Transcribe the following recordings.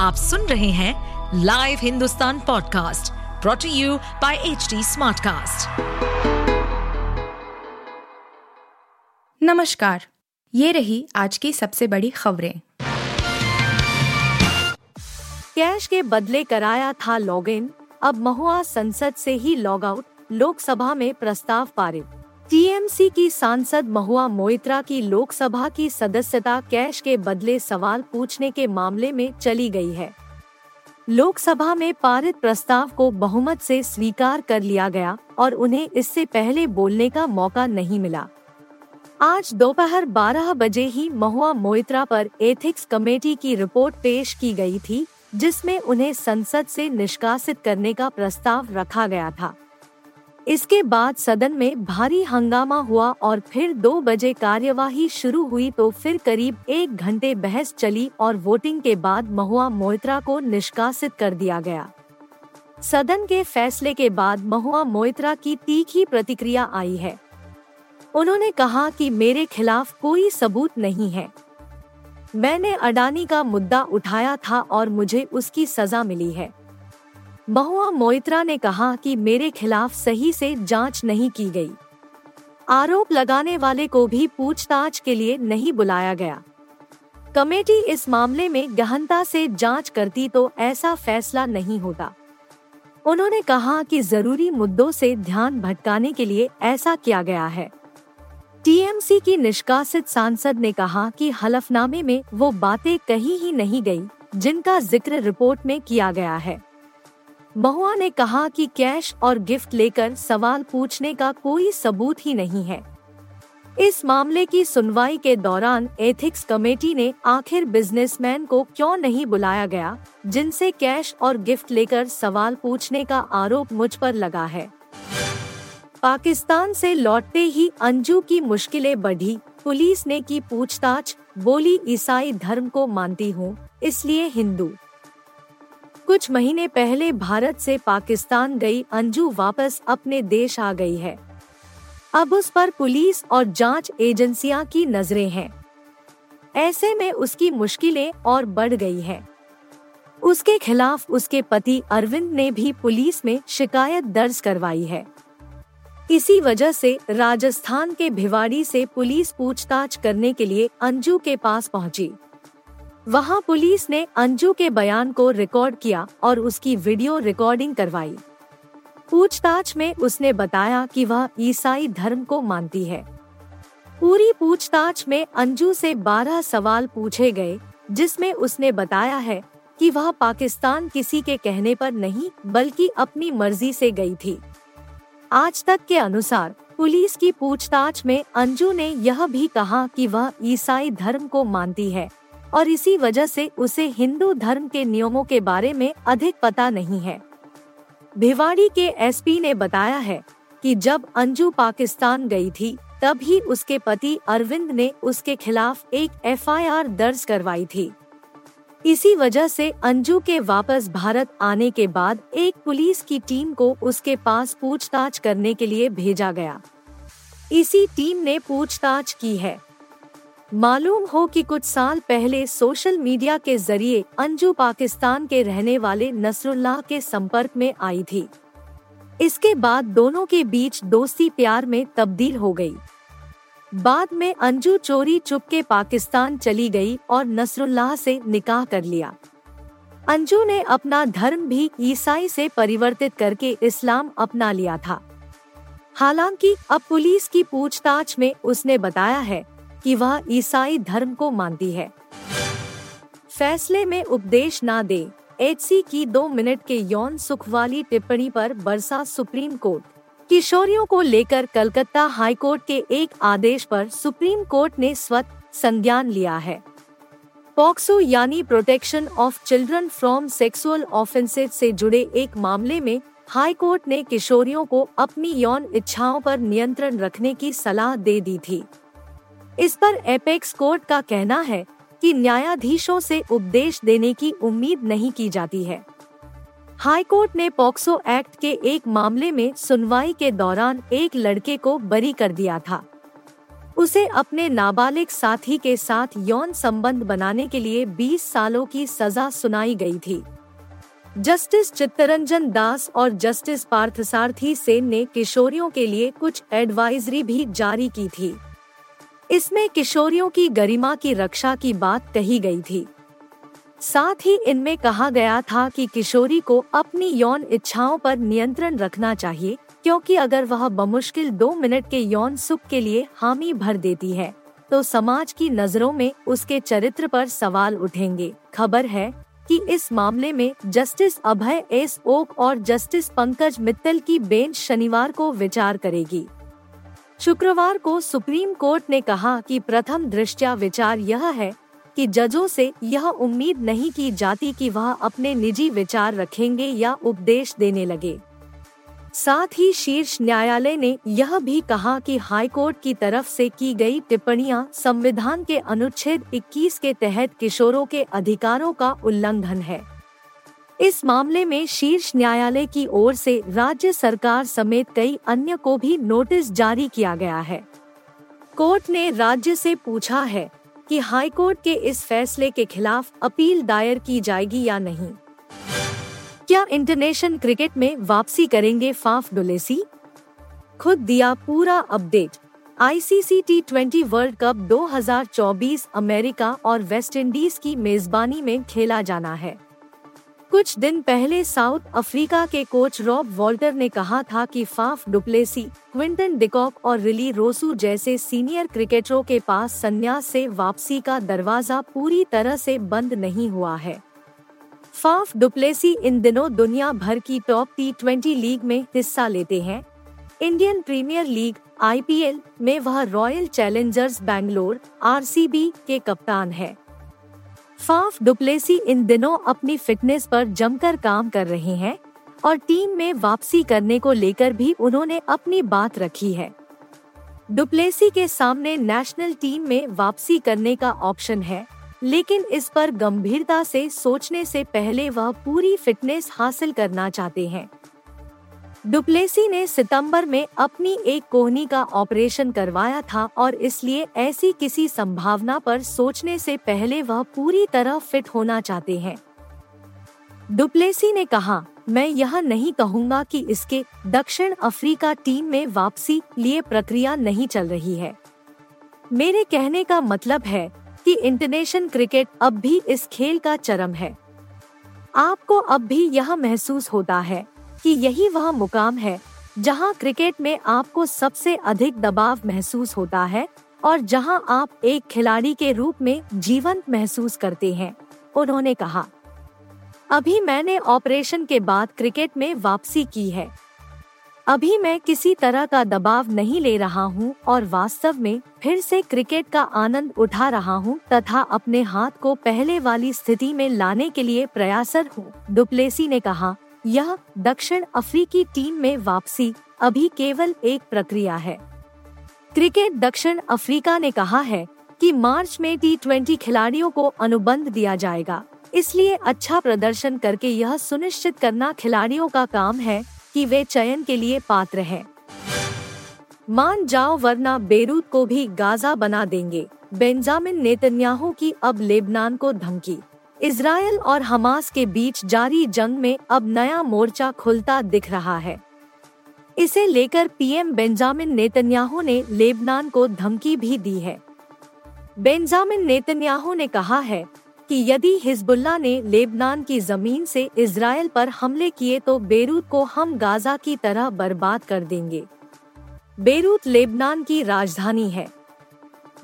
आप सुन रहे हैं live Hindustan podcast brought to you by H Smartcast. नमस्कार, ये रही आज की सबसे बड़ी खबरें कैश के बदले कराया था लॉग इन, अब महुआ संसद से ही लॉग आउट, लोकसभा में प्रस्ताव पारित टीएमसी की सांसद महुआ मोइत्रा की लोकसभा की सदस्यता कैश के बदले सवाल पूछने के मामले में चली गई है। लोकसभा में पारित प्रस्ताव को बहुमत से स्वीकार कर लिया गया और उन्हें इससे पहले बोलने का मौका नहीं मिला। आज दोपहर 12 बजे ही महुआ मोइत्रा पर एथिक्स कमेटी की रिपोर्ट पेश की गई थी, जिसमें उन्हें संसद से निष्कासित करने का प्रस्ताव रखा गया था। इसके बाद सदन में भारी हंगामा हुआ और फिर दो बजे कार्यवाही शुरू हुई तो फिर करीब एक घंटे बहस चली और वोटिंग के बाद महुआ मोइत्रा को निष्कासित कर दिया गया। सदन के फैसले के बाद महुआ मोइत्रा की तीखी प्रतिक्रिया आई है। उन्होंने कहा कि मेरे खिलाफ कोई सबूत नहीं है। मैंने अडानी का मुद्दा उठाया था और मुझे उसकी सजा मिली है। महुआ मोइत्रा ने कहा कि मेरे खिलाफ सही से जाँच नहीं की गई। आरोप लगाने वाले को भी पूछताछ के लिए नहीं बुलाया गया। कमेटी इस मामले में गहनता से जाँच करती तो ऐसा फैसला नहीं होता। उन्होंने कहा कि ज़रूरी मुद्दों से ध्यान भटकाने के लिए ऐसा किया गया है। टीएमसी की निष्कासित सांसद ने कहा कि हलफनामे में वो बातें कही ही नहीं गई, जिनका ज़िक्र रिपोर्ट में किया गया है। महुआ ने कहा कि कैश और गिफ्ट लेकर सवाल पूछने का कोई सबूत ही नहीं है। इस मामले की सुनवाई के दौरान एथिक्स कमेटी ने आखिर बिजनेसमैन को क्यों नहीं बुलाया गया, जिनसे कैश और गिफ्ट लेकर सवाल पूछने का आरोप मुझ पर लगा है। पाकिस्तान से लौटते ही अंजू की मुश्किलें बढ़ी। पुलिस ने की पूछताछ, बोली, ईसाई धर्म को मानती हूँ, इसलिए हिंदू। कुछ महीने पहले भारत से पाकिस्तान गई अंजू वापस अपने देश आ गई है। अब उस पर पुलिस और जाँच एजेंसियाँ की नज़रें हैं। ऐसे में उसकी मुश्किलें और बढ़ गई है। उसके खिलाफ उसके पति अरविंद ने भी पुलिस में शिकायत दर्ज करवाई है। इसी वजह से राजस्थान के भिवाड़ी से पुलिस पूछताछ करने के लिए अंजू के पास पहुँची। वहाँ पुलिस ने अंजू के बयान को रिकॉर्ड किया और उसकी वीडियो रिकॉर्डिंग करवाई। पूछताछ में उसने बताया कि वह ईसाई धर्म को मानती है। पूरी पूछताछ में अंजू से 12 सवाल पूछे गए, जिसमें उसने बताया है कि वह पाकिस्तान किसी के कहने पर नहीं, बल्कि अपनी मर्ज़ी से गई थी। आज तक के अनुसार, पुलिस की पूछताछ में अंजू ने यह भी कहा कि वह ईसाई धर्म को मानती है। और इसी वजह से उसे हिंदू धर्म के नियमों के बारे में अधिक पता नहीं है। भिवाड़ी के एसपी ने बताया है कि जब अंजू पाकिस्तान गई थी तब ही उसके पति अरविंद ने उसके खिलाफ एक एफआईआर दर्ज करवाई थी। इसी वजह से अंजू के वापस भारत आने के बाद एक पुलिस की टीम को उसके पास पूछताछ करने के लिए भेजा गया। इसी टीम ने पूछताछ की है। मालूम हो कि कुछ साल पहले सोशल मीडिया के ज़रिए अंजू पाकिस्तान के रहने वाले नसरुल्लाह के संपर्क में आई थी। इसके बाद दोनों के बीच दोस्ती प्यार में तब्दील हो गई। बाद में अंजू चोरी चुप के पाकिस्तान चली गई और नसरुल्लाह से निकाह कर लिया। अंजू ने अपना धर्म भी ईसाई से परिवर्तित करके इस्लाम अपना लिया था। हालाँकि अब पुलिस की पूछताछ में उसने बताया है कि वह ईसाई धर्म को मानती है। फैसले में उपदेश ना दे एच की दो मिनट के यौन सुख वाली टिप्पणी पर बरसा सुप्रीम कोर्ट। किशोरियों को लेकर कलकत्ता हाई कोर्ट के एक आदेश पर सुप्रीम कोर्ट ने स्वत संज्ञान लिया है। पॉक्सो यानी protection of children from sexual offences से जुड़े एक मामले में हाई कोर्ट ने किशोरियों को अपनी यौन इच्छाओं पर नियंत्रण रखने की सलाह दे दी थी। इस पर एपेक्स कोर्ट का कहना है कि न्यायाधीशों से उपदेश देने की उम्मीद नहीं की जाती है। हाई कोर्ट ने पॉक्सो एक्ट के एक मामले में सुनवाई के दौरान एक लड़के को बरी कर दिया था। उसे अपने नाबालिग साथी के साथ यौन संबंध बनाने के लिए 20 सालों की सजा सुनाई गई थी। जस्टिस चित्तरंजन दास और जस्टिस पार्थसारथी सेन ने किशोरियों के लिए कुछ एडवाइजरी भी जारी की थी। इसमें किशोरियों की गरिमा की रक्षा की बात कही गई थी। साथ ही इनमें कहा गया था कि किशोरी को अपनी यौन इच्छाओं पर नियंत्रण रखना चाहिए, क्योंकि अगर वह बमुश्किल दो मिनट के यौन सुख के लिए हामी भर देती है तो समाज की नज़रों में उसके चरित्र पर सवाल उठेंगे। खबर है कि इस मामले में जस्टिस अभय एस ओक और जस्टिस पंकज मित्तल की बेंच शनिवार को विचार करेगी। शुक्रवार को सुप्रीम कोर्ट ने कहा कि प्रथम दृष्टया विचार यह है कि जजों से यह उम्मीद नहीं की जाती कि वह अपने निजी विचार रखेंगे या उपदेश देने लगे। साथ ही शीर्ष न्यायालय ने यह भी कहा कि हाईकोर्ट की तरफ़ से की गई टिप्पणियाँ संविधान के अनुच्छेद 21 के तहत किशोरों के अधिकारों का उल्लंघन है। इस मामले में शीर्ष न्यायालय की ओर से राज्य सरकार समेत कई अन्य को भी नोटिस जारी किया गया है। कोर्ट ने राज्य से पूछा है कि हाईकोर्ट के इस फैसले के खिलाफ अपील दायर की जाएगी या नहीं। क्या इंटरनेशनल क्रिकेट में वापसी करेंगे फाफ डुलेसी? खुद दिया पूरा update. ICC T twenty world cup 2024 America और वेस्ट इंडीज की मेजबानी में खेला जाना है। कुछ दिन पहले साउथ अफ्रीका के कोच रॉब वॉल्टर ने कहा था कि फाफ डुप्लेसी, क्विंटन डिकॉक और रिली रोसू जैसे सीनियर क्रिकेटरों के पास संन्यास से वापसी का दरवाज़ा पूरी तरह से बंद नहीं हुआ है। फाफ डुप्लेसी इन दिनों दुनिया भर की टॉप टी ट्वेंटी लीग में हिस्सा लेते हैं। इंडियन प्रीमियर लीग, आईपीएल में वह रॉयल चैलेंजर्स बैंगलोर, आरसीबी के कप्तान है। फाफ डुप्लेसी इन दिनों अपनी फिटनेस पर जमकर काम कर रहे हैं और टीम में वापसी करने को लेकर भी उन्होंने अपनी बात रखी है। डुप्लेसी के सामने नेशनल टीम में वापसी करने का ऑप्शन है, लेकिन इस पर गंभीरता से सोचने से पहले वह पूरी फिटनेस हासिल करना चाहते हैं। डुप्लेसी ने सितंबर में अपनी एक कोहनी का ऑपरेशन करवाया था और इसलिए ऐसी किसी संभावना पर सोचने से पहले वह पूरी तरह फिट होना चाहते हैं। डुप्लेसी ने कहा, मैं यह नहीं कहूँगा कि इसके दक्षिण अफ्रीका टीम में वापसी लिए प्रक्रिया नहीं चल रही है। मेरे कहने का मतलब है कि इंटरनेशनल क्रिकेट अब भी इस खेल का चरम है। आपको अब भी यह महसूस होता है। कि यही वह मुकाम है, जहाँ क्रिकेट में आपको सबसे अधिक दबाव महसूस होता है और जहाँ आप एक खिलाड़ी के रूप में जीवंत महसूस करते हैं, उन्होंने कहा अभी मैंने ऑपरेशन के बाद क्रिकेट में वापसी की है अभी मैं किसी तरह का दबाव नहीं ले रहा हूँ और वास्तव में फिर से क्रिकेट का आनंद उठा रहा हूँ तथा अपने हाथ को पहले वाली स्थिति में लाने के लिए प्रयासर हूँ। डुप्लेसी ने कहा यह दक्षिण अफ्रीकी टीम में वापसी, अभी केवल एक प्रक्रिया है। क्रिकेट दक्षिण अफ्रीका ने कहा है कि मार्च में टी ट्वेंटी खिलाड़ियों को अनुबंध दिया जाएगा। इसलिए अच्छा प्रदर्शन करके यह सुनिश्चित करना खिलाड़ियों का काम है कि वे चयन के लिए पात्र हैं। मान जाओ वरना बेरूत को भी गाजा बना देंगे। बेंजामिन नेतन्याहू की अब लेबनान को धमकी। इसराइल और हमास के बीच जारी जंग में अब नया मोर्चा खुलता दिख रहा है। इसे लेकर पीएम बेंजामिन नेतन्याहू ने लेबनान को धमकी भी दी है। बेंजामिन नेतन्याहू ने कहा है कि यदि हिजबुल्ला ने लेबनान की ज़मीन से इसराइल पर हमले किए तो बेरूत को हम गाजा की तरह बर्बाद कर देंगे। बेरूत लेबनान की राजधानी है।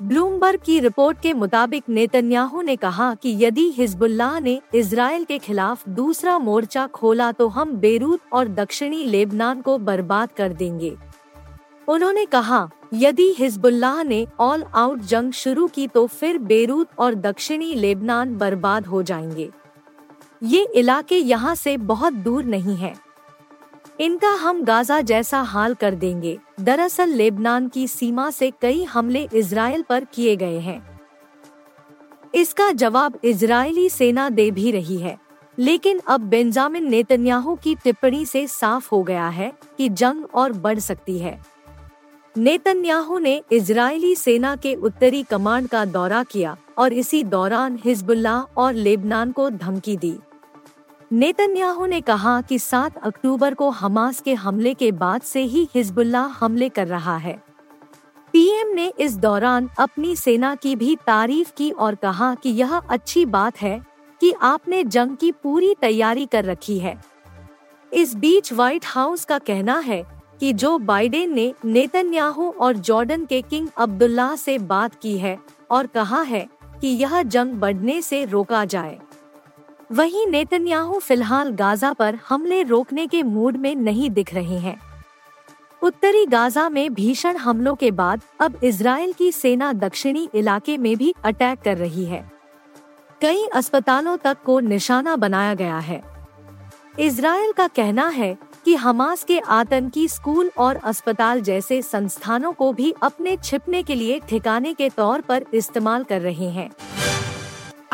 ब्लूमबर्ग की रिपोर्ट के मुताबिक नेतन्याहू ने कहा कि यदि हिजबुल्लाह ने इसराइल के खिलाफ दूसरा मोर्चा खोला तो हम बेरूत और दक्षिणी लेबनान को बर्बाद कर देंगे उन्होंने कहा, यदि हिजबुल्लाह ने ऑल आउट जंग शुरू की तो फिर बेरूत और दक्षिणी लेबनान बर्बाद हो जाएँगे ये इलाके यहाँ से बहुत दूर नहीं हैं। इनका हम गाजा जैसा हाल कर देंगे। दरअसल लेबनान की सीमा से कई हमले इसराइल पर किए गए हैं। इसका जवाब इजरायली सेना दे भी रही है। लेकिन अब बेंजामिन नेतन्याहू की टिप्पणी से साफ़ हो गया है कि जंग और बढ़ सकती है। नेतन्याहू ने इजरायली सेना के उत्तरी कमांड का दौरा किया और इसी दौरान हिजबुल्लाह और लेबनान को धमकी दी। नेतन्याहू ने कहा कि 7 अक्टूबर को हमास के हमले के बाद से ही हिजबुल्ला हमले कर रहा है। पीएम ने इस दौरान अपनी सेना की भी तारीफ़ की और कहा कि यह अच्छी बात है कि आपने जंग की पूरी तैयारी कर रखी है। इस बीच व्हाइट हाउस का कहना है कि जो बाइडेन ने नेतन्याहू और जॉर्डन के किंग अब्दुल्ला से बात की है और कहा है कि यह जंग बढ़ने से रोका जाए। वहीं नेतन्याहू फ़िलहाल गाजा पर हमले रोकने के मूड में नहीं दिख रहे हैं। उत्तरी गाजा में भीषण हमलों के बाद अब इसराइल की सेना दक्षिणी इलाके में भी अटैक कर रही है। कई अस्पतालों तक को निशाना बनाया गया है। इसराइल का कहना है कि हमास के आतंकी स्कूल और अस्पताल जैसे संस्थानों को भी अपने छिपने के लिए ठिकाने के तौर पर इस्तेमाल कर रहे हैं।